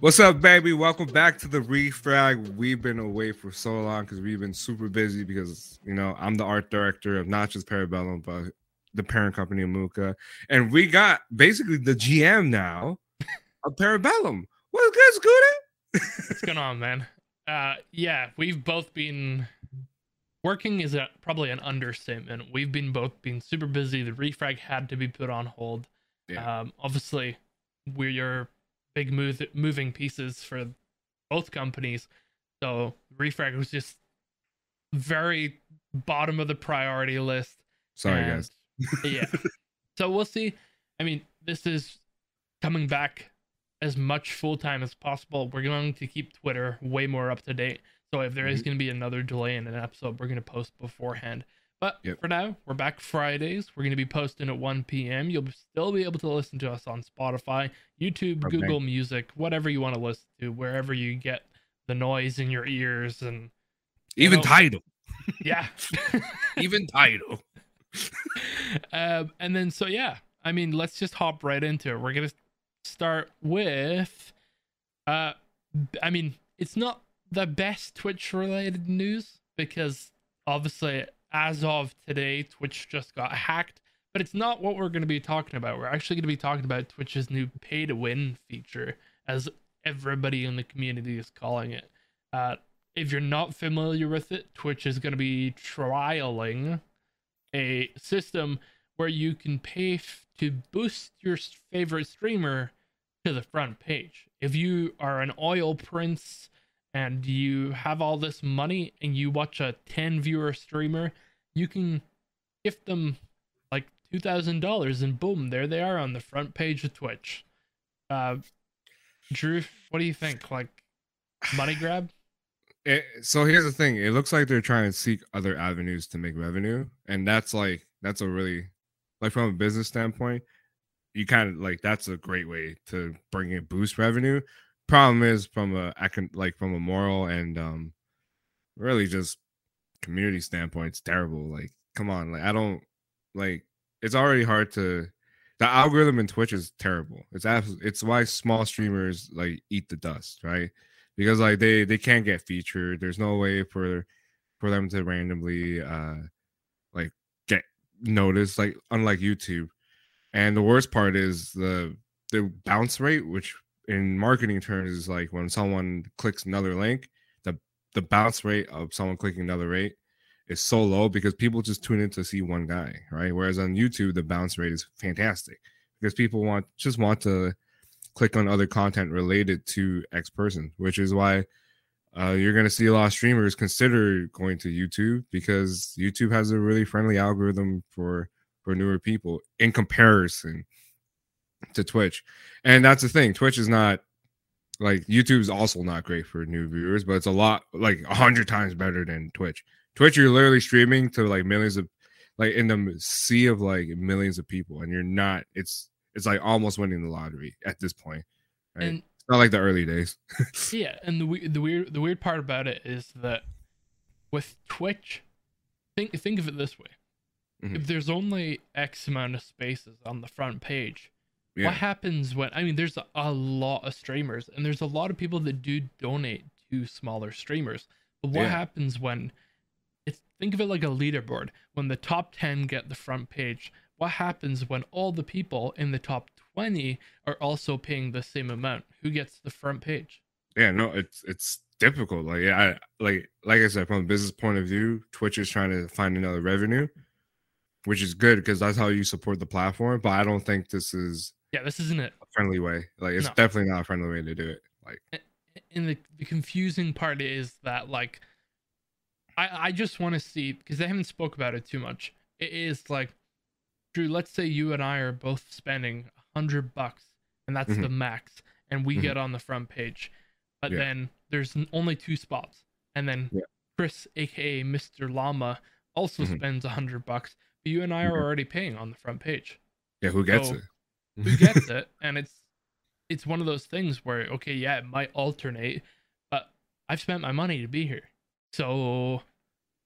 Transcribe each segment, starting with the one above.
What's up, baby? Welcome back to the refrag. We've been away for so long because we've been super busy because you know I'm the art director of not just Parabellum, but the parent company of Muka. And we got basically the GM now of Parabellum. What's good, Scooter? What's going on, man? Uh yeah, we've both been working is a, probably an understatement. We've been both been super busy. The refrag had to be put on hold. Yeah. Um obviously we're your big move, moving pieces for both companies. So refrag was just very bottom of the priority list. Sorry, And, guys. yeah. So we'll see. I mean, this is coming back as much full time as possible. We're going to keep Twitter way more up to date. So if there is Mhm. going to be another delay in an episode, we're going to post beforehand. But Yep. for now, we're back Fridays. We're going to be posting at 1 p.m. You'll still be able to listen to us on Spotify, YouTube, Okay. Google Music, whatever you want to listen to, wherever you get the noise in your ears. And Even know- title. yeah. Even title. um, and then so yeah, I mean, let's just hop right into it. We're gonna start with, uh, I mean, it's not the best Twitch related news because obviously, as of today, Twitch just got hacked. But it's not what we're going to be talking about. We're actually going to be talking about Twitch's new pay to win feature, as everybody in the community is calling it. Uh, if you're not familiar with it, Twitch is going to be trialing a system where you can pay f- to boost your favorite streamer to the front page. If you are an oil prince and you have all this money and you watch a 10 viewer streamer, you can gift them like $2,000 and boom, there they are on the front page of Twitch. Uh, Drew, what do you think? Like, money grab? It, so here's the thing. It looks like they're trying to seek other avenues to make revenue, and that's like that's a really like from a business standpoint, you kind of like that's a great way to bring in boost revenue. Problem is from a econ- like from a moral and um really just community standpoint, it's terrible. Like, come on, like I don't like it's already hard to the algorithm in Twitch is terrible. It's absolutely it's why small streamers like eat the dust, right? Because like they they can't get featured. There's no way for for them to randomly uh like get noticed, like unlike YouTube. And the worst part is the the bounce rate, which in marketing terms is like when someone clicks another link, the the bounce rate of someone clicking another rate is so low because people just tune in to see one guy, right? Whereas on YouTube, the bounce rate is fantastic because people want just want to click on other content related to X person, which is why uh, you're going to see a lot of streamers consider going to YouTube because YouTube has a really friendly algorithm for for newer people in comparison to Twitch. And that's the thing, Twitch is not like YouTube is also not great for new viewers, but it's a lot like a hundred times better than Twitch. Twitch, you're literally streaming to like millions of like in the sea of like millions of people, and you're not. It's it's like almost winning the lottery at this point. Right? And it's not like the early days. yeah, and the the weird the weird part about it is that with Twitch, think think of it this way: Mhm. if there's only X amount of spaces on the front page, Yeah. what happens when? I mean, there's a, lot of streamers, and there's a lot of people that do donate to smaller streamers. But what Yeah. happens when? It's think of it like a leaderboard. When the top ten get the front page, what happens when all the people in the top twenty are also paying the same amount? Who gets the front page? yeah no it's it's difficult like yeah I, like like i said from a business point of view twitch is trying to find another revenue which is good because that's how you support the platform but i don't think this is Yeah, this isn't it. a friendly way like it's No. definitely not a friendly way to do it like and the, the confusing part is that like i i just want to see because they haven't spoke about it too much it is like drew let's say you and i are both spending a hundred bucks and that's the max and we Mhm. get on the front page but Yeah. then there's only two spots and then Yeah. chris aka mr llama also Mhm. spends a hundred bucks but you and i are Mhm. already paying on the front page yeah who gets So, it who gets it and it's it's one of those things where okay yeah it might alternate but i've spent my money to be here so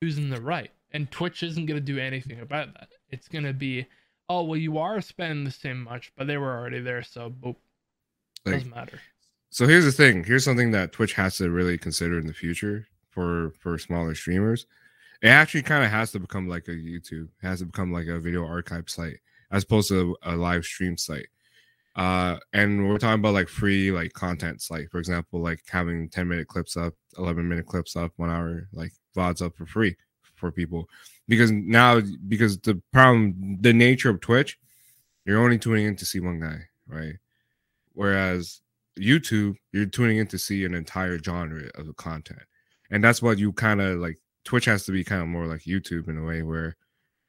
who's in the right and twitch isn't going to do anything about that it's going to be oh well, you are spending the same much, but they were already there, so boop, Like, doesn't matter. so here's the thing. Here's something that Twitch has to really consider in the future for for smaller streamers. It actually kind of has to become like a YouTube. It has to become like a video archive site as opposed to a live stream site. Uh, and we're talking about like free like contents, like for example, like having 10 minute clips up, 11 minute clips up, one hour like VODs up for free for people. Because now, because the problem, the nature of Twitch, you're only tuning in to see one guy, right? Whereas YouTube, you're tuning in to see an entire genre of the content. And that's what you kind of like Twitch has to be kind of more like YouTube in a way where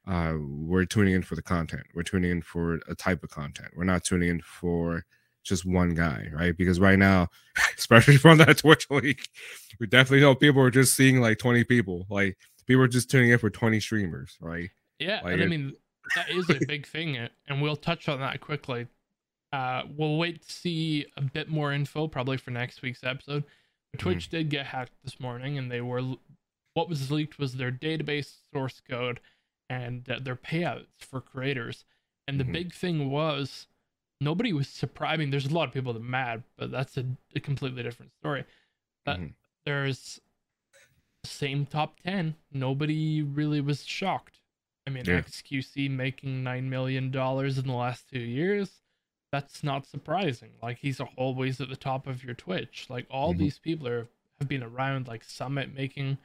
uh we're tuning in for the content. We're tuning in for a type of content. We're not tuning in for just one guy, right? Because right now, especially from that Twitch leak, we definitely know people are just seeing like 20 people. Like people are just tuning in for 20 streamers, right? Yeah, Like and I mean that is a big thing, and we'll touch on that quickly. Uh, we'll wait to see a bit more info probably for next week's episode. But Mm-hmm. Twitch did get hacked this morning, and they were what was leaked was their database source code and uh, their payouts for creators. And the Mhm. big thing was nobody was surprised. I mean, there's a lot of people that are mad, but that's a, a completely different story. But Mhm. there's the same top 10. Nobody really was shocked. I mean, Yeah. XQC making $9 million in the last two years, that's not surprising. Like, he's always at the top of your Twitch. Like, all Mhm. these people are, have been around, like Summit making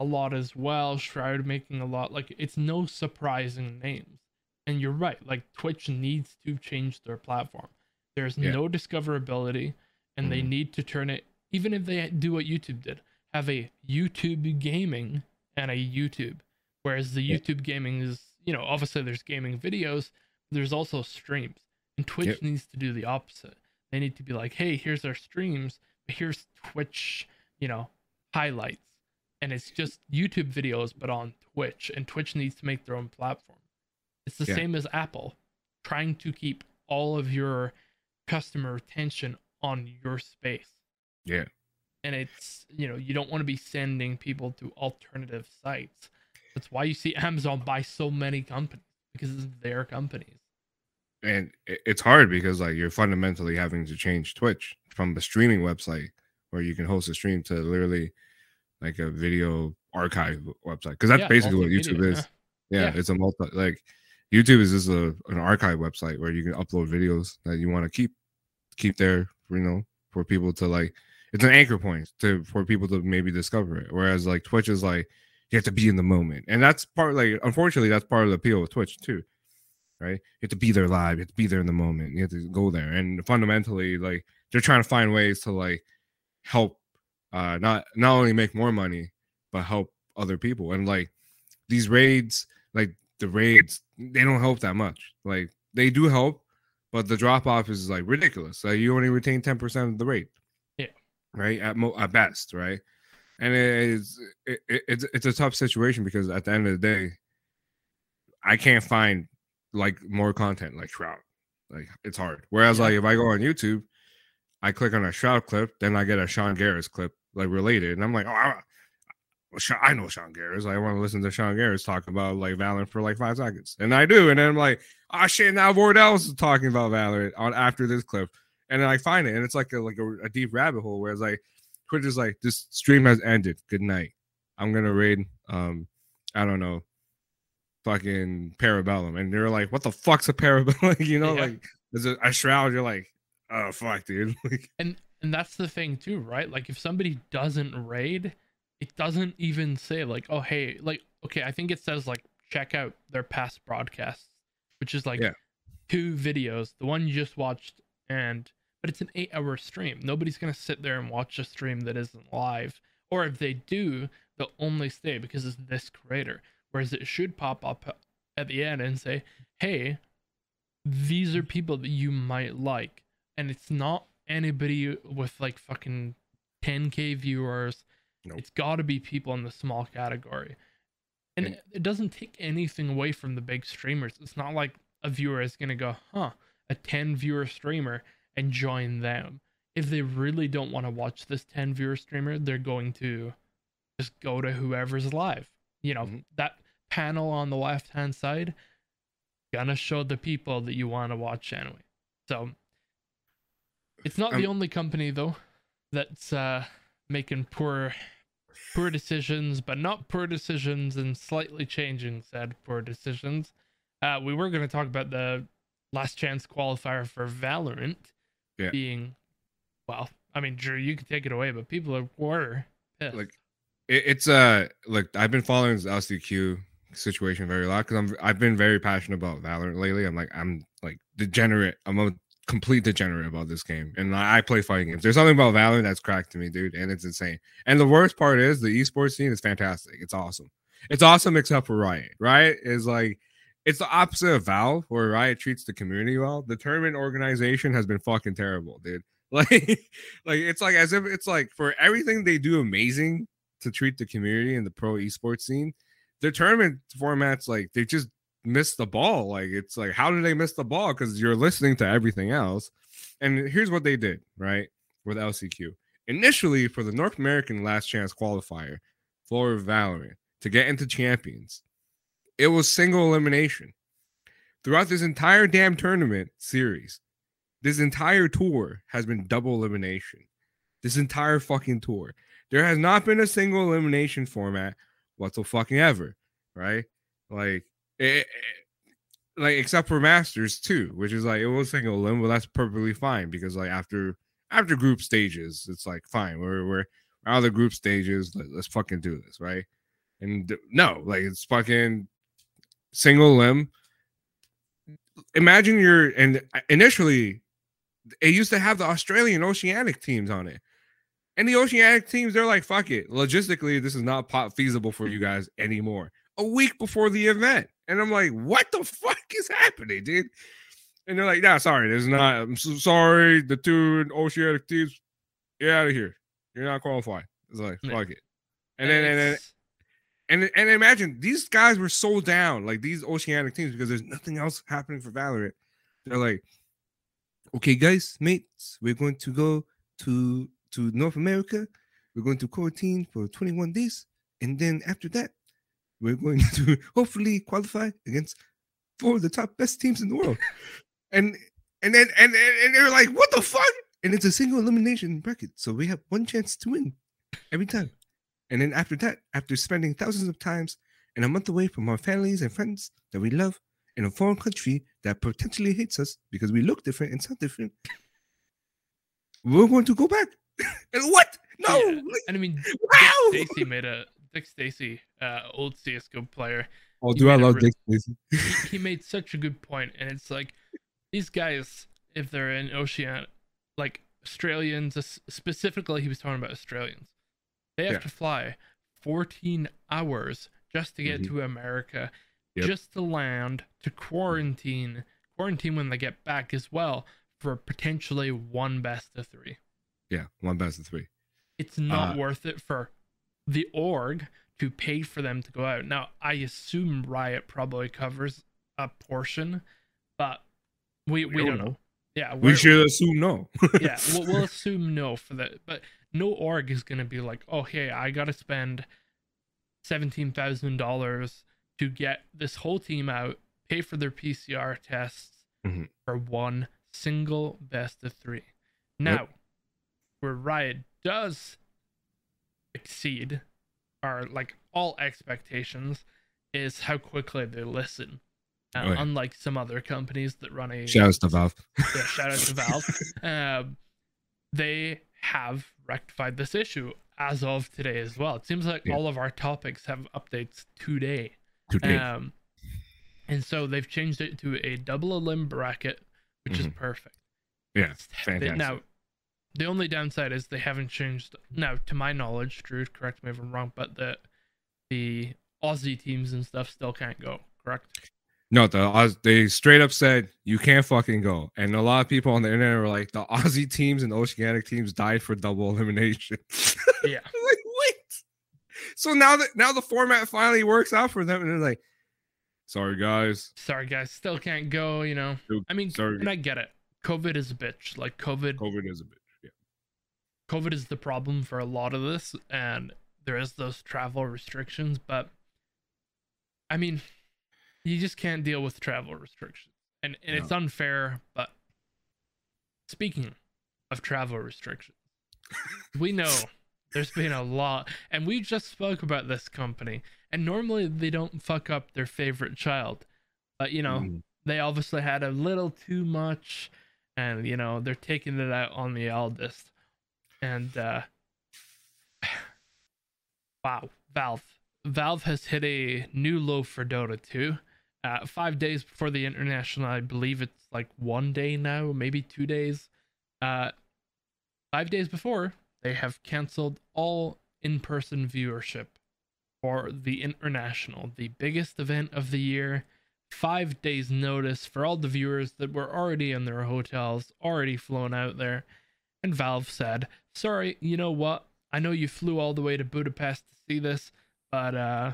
a lot as well, Shroud making a lot. Like, it's no surprising names. And you're right. Like, Twitch needs to change their platform. There's Yeah. no discoverability, and they Mhm. need to turn it, even if they do what YouTube did, have a YouTube gaming and a YouTube. Whereas the Yeah. YouTube gaming is, you know, obviously there's gaming videos, there's also streams. And Twitch Yep. needs to do the opposite. They need to be like, hey, here's our streams, but here's Twitch, you know, highlights. And it's just YouTube videos, but on Twitch. And Twitch needs to make their own platform. It's the Yeah. same as Apple trying to keep all of your customer attention on your space. Yeah. And it's, you know, you don't want to be sending people to alternative sites. That's why you see Amazon buy so many companies because it's their companies. and it's hard because like you're fundamentally having to change Twitch from the streaming website where you can host a stream to literally like a video archive website because that's Yeah, basically what YouTube is. yeah. Yeah, it's a multi like YouTube is just a an archive website where you can upload videos that you want to keep keep there, you know, for people to like. It's an anchor point to for people to maybe discover it. Whereas like Twitch is like you have to be in the moment, and that's part like unfortunately that's part of the appeal of Twitch too right? You have to be there live. You have to be there in the moment. You have to go there. And fundamentally, like they're trying to find ways to like help uh not not only make more money, but help other people. And like these raids, like the raids, they don't help that much. Like they do help, but the drop off is like ridiculous. Like you only retain 10% of the rate. Yeah. Right. At mo at best, right? And it is it, it, it's it's a tough situation because at the end of the day, I can't find like more content like Shroud. Like it's hard. Whereas Yeah. like if I go on YouTube, I click on a Shroud clip, then I get a Sean Gares clip like related, and I'm like, oh, I, I know Sean Gares. I want to listen to Sean Gares talk about like Valorant for like five seconds, and I do, and then I'm like, oh shit, now Wardell's is talking about Valorant on after this clip, and then I find it, and it's like a like a, a deep rabbit hole. where it's like Twitch is like, this stream has ended. Good night. I'm gonna raid. Um, I don't know fucking parabellum and they're like what the fuck's a parabellum you know Yeah. like there's a, a shroud you're like oh fuck dude like And and that's the thing too, right? Like if somebody doesn't raid, it doesn't even say like, oh hey, like okay, I think it says like check out their past broadcasts, which is like Yeah. two videos, the one you just watched and but it's an 8-hour stream. Nobody's going to sit there and watch a stream that isn't live. Or if they do, they'll only stay because it's this creator. Whereas it should pop up at the end and say, "Hey, these are people that you might like." And it's not anybody with like fucking 10k viewers. Nope. It's got to be people in the small category. And And- it, doesn't take anything away from the big streamers. It's not like a viewer is going to go, "Huh, a 10 viewer streamer and join them." If they really don't want to watch this 10 viewer streamer, they're going to just go to whoever's live. You know, Mhm. that panel on the left hand side, gonna show the people that you want to watch anyway. So it's not Um, the only company though that's uh making poor poor decisions, but not poor decisions and slightly changing said poor decisions. Uh we were gonna talk about the last chance qualifier for Valorant Yeah. being well, I mean Drew, you can take it away, but people are were pissed. like it, it's uh like I've been following this LCQ situation very a lot because I'm I've been very passionate about Valorant lately. I'm like I'm like degenerate. I'm a complete degenerate about this game, and I, play fighting games. There's something about Valorant that's cracked to me, dude, and it's insane. And the worst part is the esports scene is fantastic. It's awesome. It's awesome except for Riot. Riot is like it's the opposite of Valve, where Riot treats the community well. The tournament organization has been fucking terrible, dude. Like, like it's like as if it's like for everything they do amazing to treat the community and the pro esports scene, their tournament formats like they just missed the ball. Like it's like how did they miss the ball? Because you're listening to everything else. And here's what they did, right? With LCQ. Initially, for the North American last chance qualifier for Valorant to get into champions, it was single elimination. Throughout this entire damn tournament series, this entire tour has been double elimination. This entire fucking tour. There has not been a single elimination format whatsoever right? Like, it, it- like except for Masters too, which is like it was single elim, but that's perfectly fine because like after after group stages, it's like fine. We're we're out of the group stages. Let, us fucking do this, right? And no, like it's fucking single elim. Imagine you're and uh, initially it used to have the Australian Oceanic teams on it. And the Oceanic teams, they're like, fuck it. Logistically, this is not feasible for you guys anymore. A week before the event. And I'm like, what the fuck is happening, dude? And they're like, nah, sorry, there's not. I'm so sorry. The two Oceanic teams, get out of here. You're not qualified. It's like, Yeah. fuck it. And then, and then, and and imagine these guys were so down, like these oceanic teams, because there's nothing else happening for Valorant. They're like, okay, guys, mates, we're going to go to to North America. We're going to quarantine for 21 days, and then after that, we're going to hopefully qualify against four of the top best teams in the world. and and then and and, and they're like, what the fuck? And it's a single elimination bracket, so we have one chance to win every time. And then after that, after spending thousands of times and a month away from our families and friends that we love in a foreign country that potentially hates us because we look different and sound different, we're going to go back. and what? No. Yeah. and I mean, wow. Stacy made a Dick Stacy, uh, old CS:GO player. Oh, do I love Dick he, he made such a good point, and it's like these guys, if they're in Oceania, like Australians, specifically, he was talking about Australians. They have Yeah. to fly 14 hours just to get Mhm. to America, Yep. just to land, to quarantine, quarantine when they get back as well for potentially one best of three. Yeah, one best of three. It's not Uh, worth it for the org to pay for them to go out. Now, I assume Riot probably covers a portion, but we we, don't know. Yeah, We should assume no. yeah, we'll, we'll assume no for that. But no org is gonna be like, oh hey, I gotta spend seventeen thousand dollars to get this whole team out, pay for their PCR tests Mhm. for one single best of three. Now, where Riot does exceed our like all expectations is how quickly they listen. Uh, Oh, yeah. Unlike some other companies that run a Shout out to Valve. yeah, shout out to Valve. Um, they have rectified this issue as of today as well. It seems like Yeah. all of our topics have updates today. Today. Um, and so they've changed it to a double elim bracket, which is Mhm. perfect. yeah, fantastic. Now, the only downside is they haven't changed. Now, to my knowledge, Drew, correct me if I'm wrong, but the the Aussie teams and stuff still can't go. Correct? No, the Oz, they straight up said you can't fucking go, and a lot of people on the internet were like, the Aussie teams and Oceanic teams died for double elimination. Yeah. Like wait. So now that now the format finally works out for them, and they're like, sorry guys, Sorry, guys, still can't go. You know. I mean, sorry. and I get it. COVID is a bitch. Like COVID, COVID is a bitch. COVID is the problem for a lot of this, and there is those travel restrictions. But I mean, You just can't deal with travel restrictions, and and no. it's unfair. But speaking of travel restrictions, we know there's been a lot, and we just spoke about this company. And normally they don't fuck up their favorite child, but you know mm. they obviously had a little too much, and you know they're taking it out on the eldest. And uh wow, Valve. Valve has hit a new low for Dota 2. Uh, five days before the international, I believe it's like one day now, maybe two days. Uh, five days before, they have canceled all in person viewership for the international, the biggest event of the year. Five days' notice for all the viewers that were already in their hotels, already flown out there. And Valve said, Sorry, you know what? I know you flew all the way to Budapest to see this, but uh,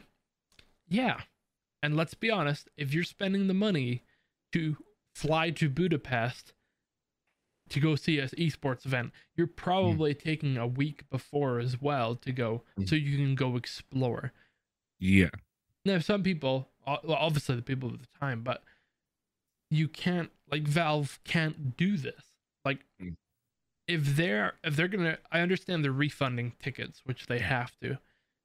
yeah. And let's be honest, if you're spending the money to fly to Budapest to go see an esports event, you're probably mm. taking a week before as well to go mm. so you can go explore. Yeah. Now, some people, obviously the people at the time, but you can't, like, Valve can't do this. Like, mm. If they're, if they're gonna, I understand they're refunding tickets, which they have to.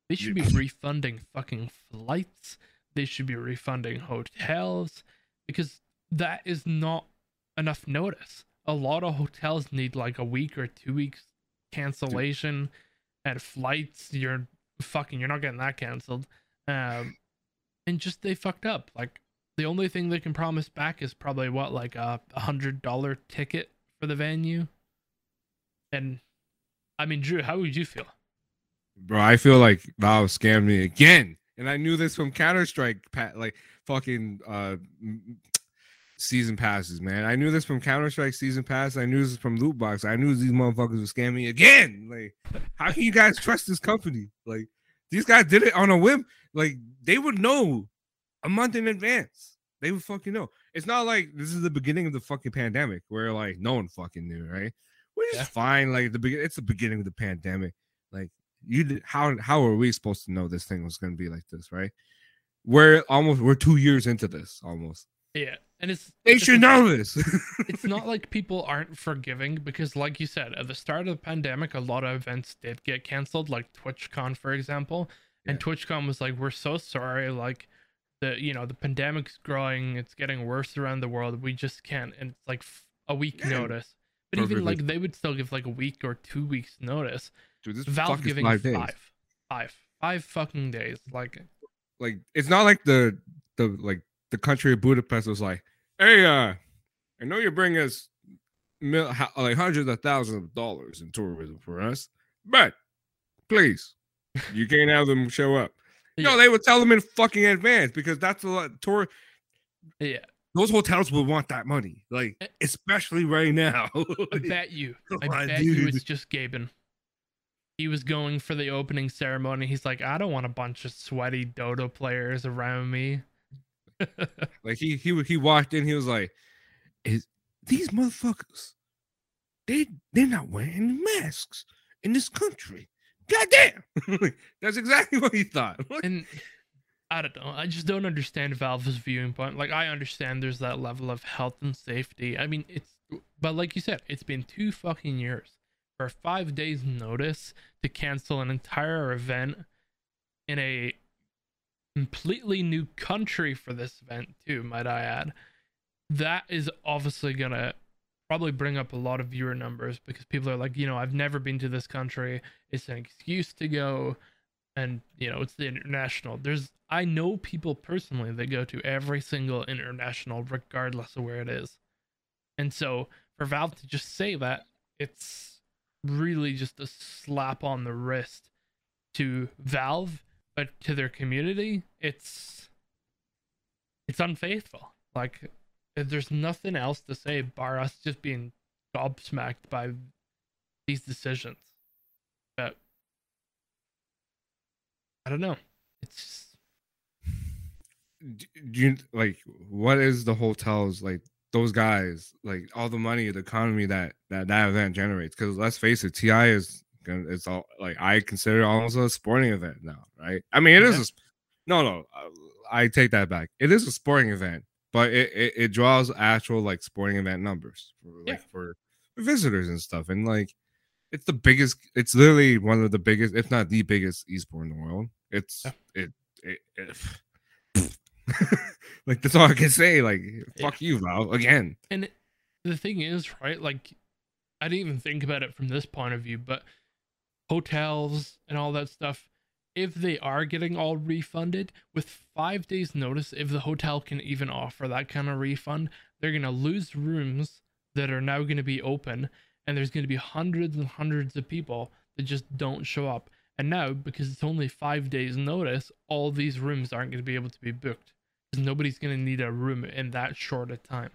They should be refunding fucking flights. They should be refunding hotels because that is not enough notice a lot of hotels need like a week or two weeks cancellation at flights. You're fucking, you're not getting that canceled. Um, and just they fucked up. Like the only thing they can promise back is probably what, like a hundred dollar ticket for the venue. And I mean, Drew, how would you feel? Bro, I feel like Valve scammed me again. And I knew this from Counter Strike, like fucking uh season passes, man. I knew this from Counter Strike season pass. I knew this from Loot Box. I knew these motherfuckers were scamming me again. Like, how can you guys trust this company? Like, these guys did it on a whim. Like, they would know a month in advance. They would fucking know. It's not like this is the beginning of the fucking pandemic where like no one fucking knew, right? Yeah. fine. Like the beginning, it's the beginning of the pandemic. Like you, did, how how are we supposed to know this thing was going to be like this, right? We're almost we're two years into this almost. Yeah. And it's they should know this. it's not like people aren't forgiving because, like you said, at the start of the pandemic, a lot of events did get canceled, like TwitchCon, for example. And yeah. TwitchCon was like, "We're so sorry, like the you know the pandemic's growing, it's getting worse around the world. We just can't." And it's like a week yeah. notice. But even like they would still give like a week or two weeks notice. Dude, this Valve giving Five, five, five fucking days. Like, like it's not like the the like the country of Budapest was like, "Hey, uh, I know you bring us mil- like hundreds of thousands of dollars in tourism for us, but please, you can't have them show up." Yeah. No, they would tell them in fucking advance because that's a lot tour. Yeah, those hotels would want that money, like eh. especially right now. I bet you. I oh, bet dude. you it's just Gaben. He was going for the opening ceremony. He's like, I don't want a bunch of sweaty Dota players around me. like he he he walked in, he was like, "Is these motherfuckers? They they're not wearing masks in this country." Goddamn! That's exactly what he thought. and I don't know. I just don't understand Valve's viewing point. Like I understand there's that level of health and safety. I mean, it's but like you said, it's been two fucking years for five days notice to cancel an entire event in a completely new country for this event too might i add that is obviously gonna probably bring up a lot of viewer numbers because people are like you know i've never been to this country it's an excuse to go and you know it's the international there's i know people personally that go to every single international regardless of where it is and so for valve to just say that it's really just a slap on the wrist to valve but to their community, it's it's unfaithful. Like there's nothing else to say bar us just being gobsmacked by these decisions. But I don't know. It's do you like what is the hotels like those guys like all the money the economy that that that event generates because let's face it ti is it's all like I consider almost a sporting event now, right? I mean, it yeah. is. A, no, no. I take that back. It is a sporting event, but it, it, it draws actual like sporting event numbers for like Yeah. for visitors and stuff. And like it's the biggest it's literally one of the biggest, if not the biggest esport in the world. It's Yeah. it, it, it like that's all I can say. Like Yeah. fuck you, Val, again. And it- the thing is, right? Like, I didn't even think about it from this point of view, but hotels and all that stuff, if they are getting all refunded with five days' notice, if the hotel can even offer that kind of refund, they're going to lose rooms that are now going to be open. And there's going to be hundreds and hundreds of people that just don't show up. And now, because it's only five days' notice, all these rooms aren't going to be able to be booked because nobody's going to need a room in that short a time.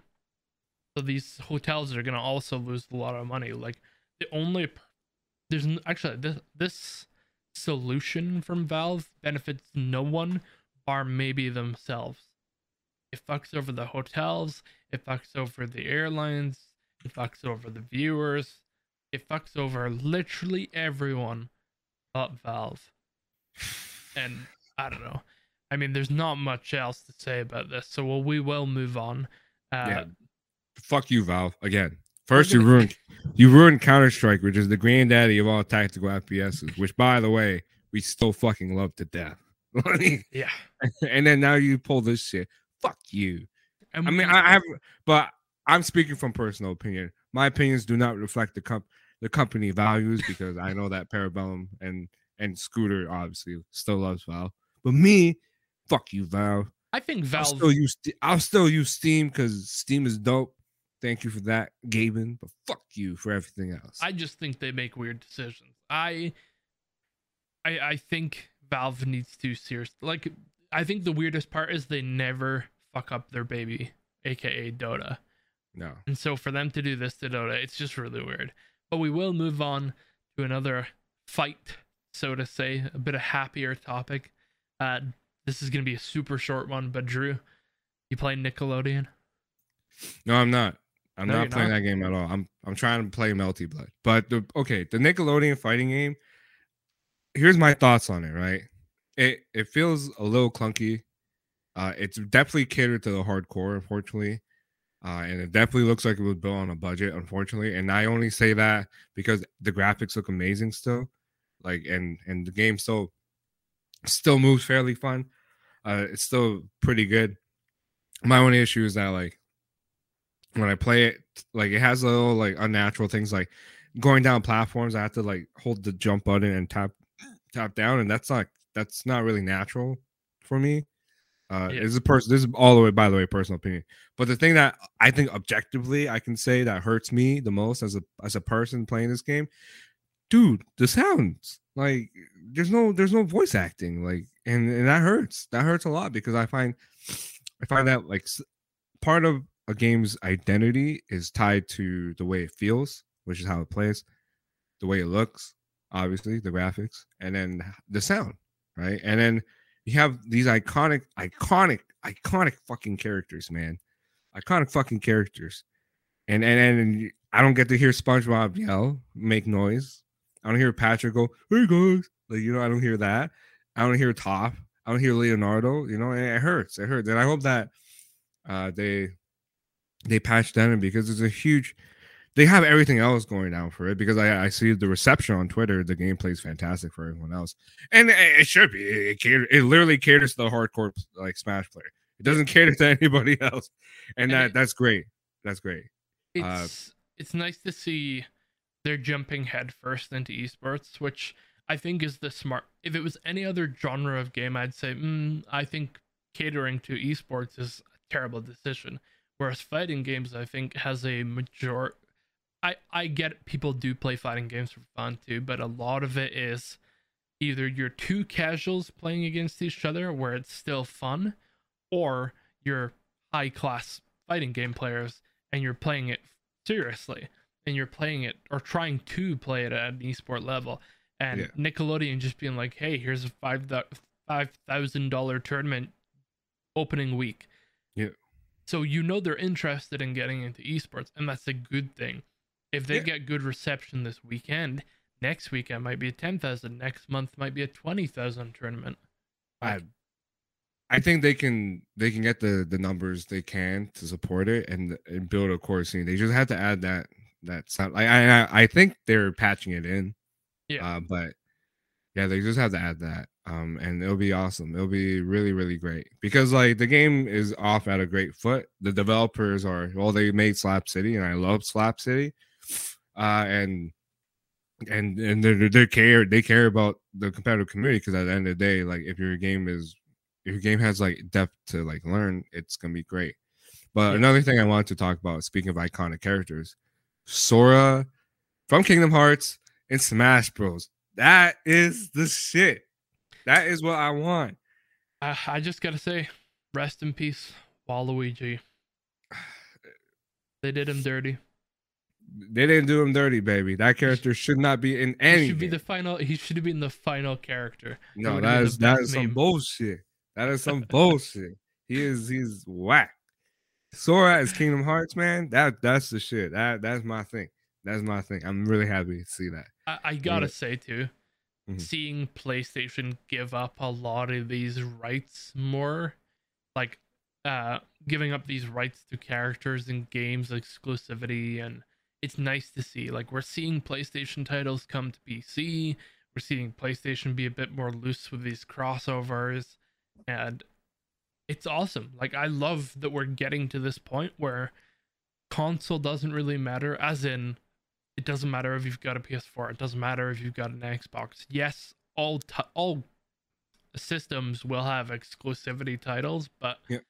So these hotels are going to also lose a lot of money. Like the only there's actually this this solution from Valve benefits no one bar maybe themselves. It fucks over the hotels, it fucks over the airlines, it fucks over the viewers, it fucks over literally everyone but Valve. And I don't know. I mean, there's not much else to say about this, so we'll, we will move on. Uh, Yeah. Fuck you, Valve. Again. First you ruined you ruined Counter Strike, which is the granddaddy of all tactical FPSs, which by the way, we still fucking love to death. Yeah. and then now you pull this shit. Fuck you. And I mean, I have, but I'm speaking from personal opinion. My opinions do not reflect the comp the company values because I know that Parabellum and and Scooter obviously still loves Valve, but me, fuck you, Valve. I think I'll Valve. still use I'll still use Steam because Steam is dope. Thank you for that, Gaben. But fuck you for everything else. I just think they make weird decisions. I, I, I think Valve needs to serious. Like, I think the weirdest part is they never fuck up their baby, aka Dota. No. And so for them to do this to Dota, it's just really weird. But we will move on to another fight, so to say, a bit of happier topic. Uh, this is gonna be a super short one, but Drew, you play Nickelodeon? No, I'm not. I'm No, not playing not? that game at all. I'm I'm trying to play Melty Blood. But the okay, the Nickelodeon fighting game. Here's my thoughts on it. Right, it it feels a little clunky. Uh, it's definitely catered to the hardcore, unfortunately. Uh, and it definitely looks like it was built on a budget, unfortunately. And I only say that because the graphics look amazing still, like and and the game still still moves fairly fun. Uh, it's still pretty good. My only issue is that like when I play it, like it has little like unnatural things like going down platforms. I have to like hold the jump button and tap tap down, and that's not that's not really natural for me. Uh, Yeah. This is a person. This is all the way, by the way, personal opinion. But the thing that I think objectively I can say that hurts me the most as a as a person playing this game, dude, the sounds like there's no there's no voice acting like, and and that hurts. That hurts a lot because I find I find that like part of a game's identity is tied to the way it feels, which is how it plays, the way it looks, obviously the graphics, and then the sound, right? And then you have these iconic, iconic, iconic fucking characters, man, iconic fucking characters, and and and I don't get to hear SpongeBob yell, make noise. I don't hear Patrick go, "Hey guys," like you know, I don't hear that. I don't hear Top. I don't hear Leonardo. You know, it hurts. It hurts, and I hope that uh, they they patch that in because it's a huge. They have everything else going down for it because I, I see the reception on Twitter. The gameplay is fantastic for everyone else, and it, it should be. It, cater, it literally caters to the hardcore like Smash player. It doesn't cater to anybody else, and And that it- that's great. That's great. it's Uh, it's nice to see they're jumping headfirst into esports, which I think is the smart. If it was any other genre of game, I'd say mm, I think catering to esports is a terrible decision. Whereas fighting games, I think, has a major. I I get people do play fighting games for fun too, but a lot of it is either you're two casuals playing against each other where it's still fun, or you're high class fighting game players and you're playing it seriously and you're playing it or trying to play it at an esport level and Yeah. nickelodeon just being like hey here's a five five thousand dollar tournament opening week Yeah. so you know they're interested in getting into esports and that's a good thing if they Yeah. get good reception this weekend next weekend might be a 10000 next month might be a 20000 tournament I I think they can they can get the the numbers they can to support it and and build a core scene. They just have to add that that sound. Like I I think they're patching it in. Yeah. Uh, but yeah, they just have to add that. Um, and it'll be awesome. It'll be really, really great because like the game is off at a great foot. The developers are well, they made Slap City, and I love Slap City. Uh, and and and they they care they care about the competitive community because at the end of the day, like if your game is if your game has like depth to like learn, it's gonna be great. But Yeah. another thing I wanted to talk about, speaking of iconic characters, Sora from Kingdom Hearts and Smash Bros. That is the shit. That is what I want. Uh, I just gotta say, rest in peace, Waluigi. They did him dirty. They didn't do him dirty, baby. That character should not be in He any. should be the final. He should have been the final character. No, that is that is that been the is that best is some bullshit. That is some bullshit. He is he's whack. Sora as Kingdom Hearts, man. That that's the shit. That that's my thing. That's my thing. I'm really happy to see that. I, I gotta Yeah. say too, Mhm. seeing PlayStation give up a lot of these rights more, like uh giving up these rights to characters and games exclusivity and it's nice to see like we're seeing PlayStation titles come to PC. We're seeing PlayStation be a bit more loose with these crossovers and it's awesome. Like I love that we're getting to this point where console doesn't really matter as in it doesn't matter if you've got a PS4. It doesn't matter if you've got an Xbox. Yes, all ti all systems will have exclusivity titles, but Yep.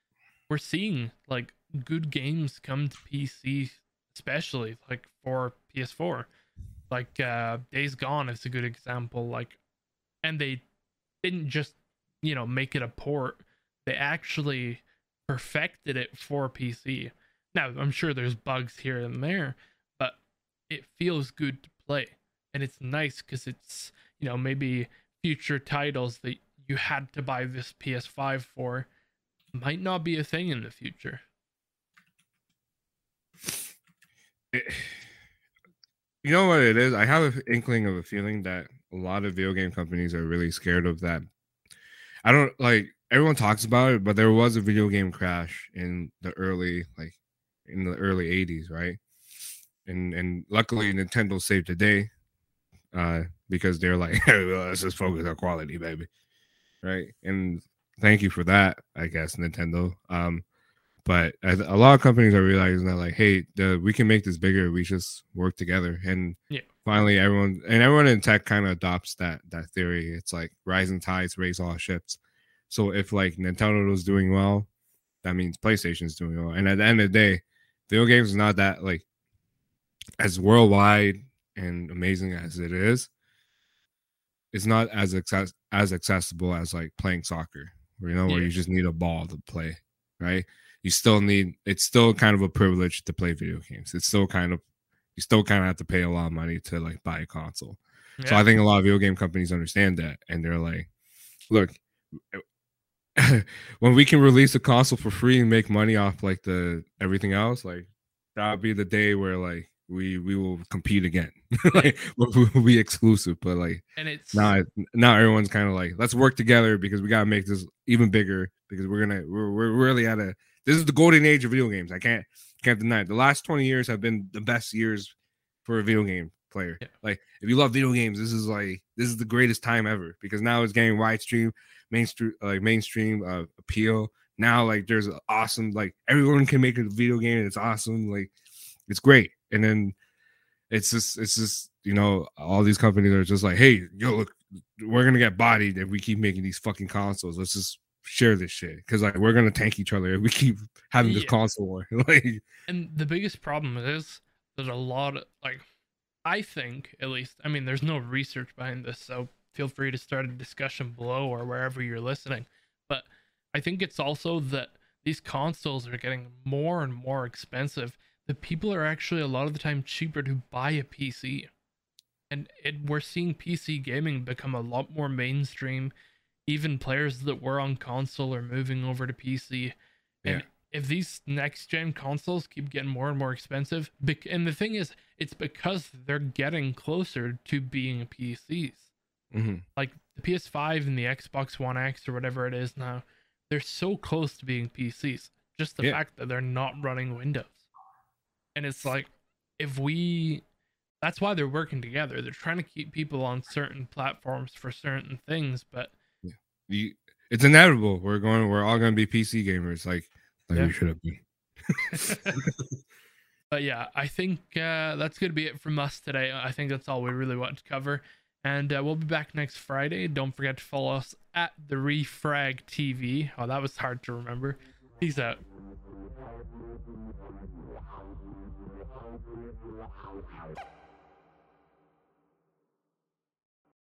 we're seeing like good games come to PC, especially like for PS4. Like uh Days Gone is a good example. Like, and they didn't just you know make it a port. They actually perfected it for PC. Now I'm sure there's bugs here and there, but it feels good to play and it's nice because it's you know maybe future titles that you had to buy this ps5 for might not be a thing in the future It- you know what it is? I have an inkling of a feeling that a lot of video game companies are really scared of that. I don't like everyone talks about it, but there was a video game crash in the early like in the early 80s, right? And and luckily Nintendo saved the day uh because they're like, hey, well, let's just focus on quality, baby. Right? And thank you for that, I guess, Nintendo. Um but as a lot of companies are realizing that like hey the, we can make this bigger we just work together. And Yeah. finally everyone and everyone in tech kind of adopts that that theory. It's like rising tides raise all ships. So if like nintendo is doing well that means playstation's doing well. And at the end of the day video games is not that like as worldwide and amazing as it is it's not as access as accessible as like playing soccer you know where you just need a ball to play right you still need it's still kind of a privilege to play video games. It's still kind of you still kind of have to pay a lot of money to like buy a console. So i think a lot of video game companies understand that and they're like look eh, when we can release a console for free and make money off like the everything else like that'll be the day where like we we will compete again. Like we'll, we'll be exclusive but like and it's now now everyone's kind of like let's work together because we gotta make this even bigger because we're gonna we're, we're really at a this is the golden age of video games. I can't can't deny it. The last 20 years have been the best years for a video game player. Yeah. like if you love video games this is like this is the greatest time ever because now it's getting wide stream, mainstream like mainstream uh, appeal. Now like there's awesome like everyone can make a video game and it's awesome. Like it's great. And then it's just it's just you know all these companies are just like hey yo look we're gonna get bodied if we keep making these fucking consoles. Let's just share this shit because like we're gonna tank each other if we keep having this Yeah. console war like and the biggest problem is there's a lot of like i think at least i mean there's no research behind this so feel free to start a discussion below or wherever you're listening. But i think it's also that these consoles are getting more and more expensive. The people are actually a lot of the time cheaper to buy a pc and it, we're seeing pc gaming become a lot more mainstream even players that were on console are moving over to pc and if these next gen consoles keep getting more and more expensive, bec- and the thing is, it's because they're getting closer to being PCs. mhm. Like the PS5 and the Xbox One X or whatever it is now, they're so close to being PCs. Just the Yeah. fact that they're not running Windows. And it's like if we that's why they're working together. They're trying to keep people on certain platforms for certain things, but You, it's inevitable. We're going. We're all going to be PC gamers. Like, like Yeah. we should have been. but yeah, I think uh, that's going to be it from us today. I think that's all we really want to cover. And uh, we'll be back next Friday. Don't forget to follow us at the Refrag TV. Oh, that was hard to remember. Peace out.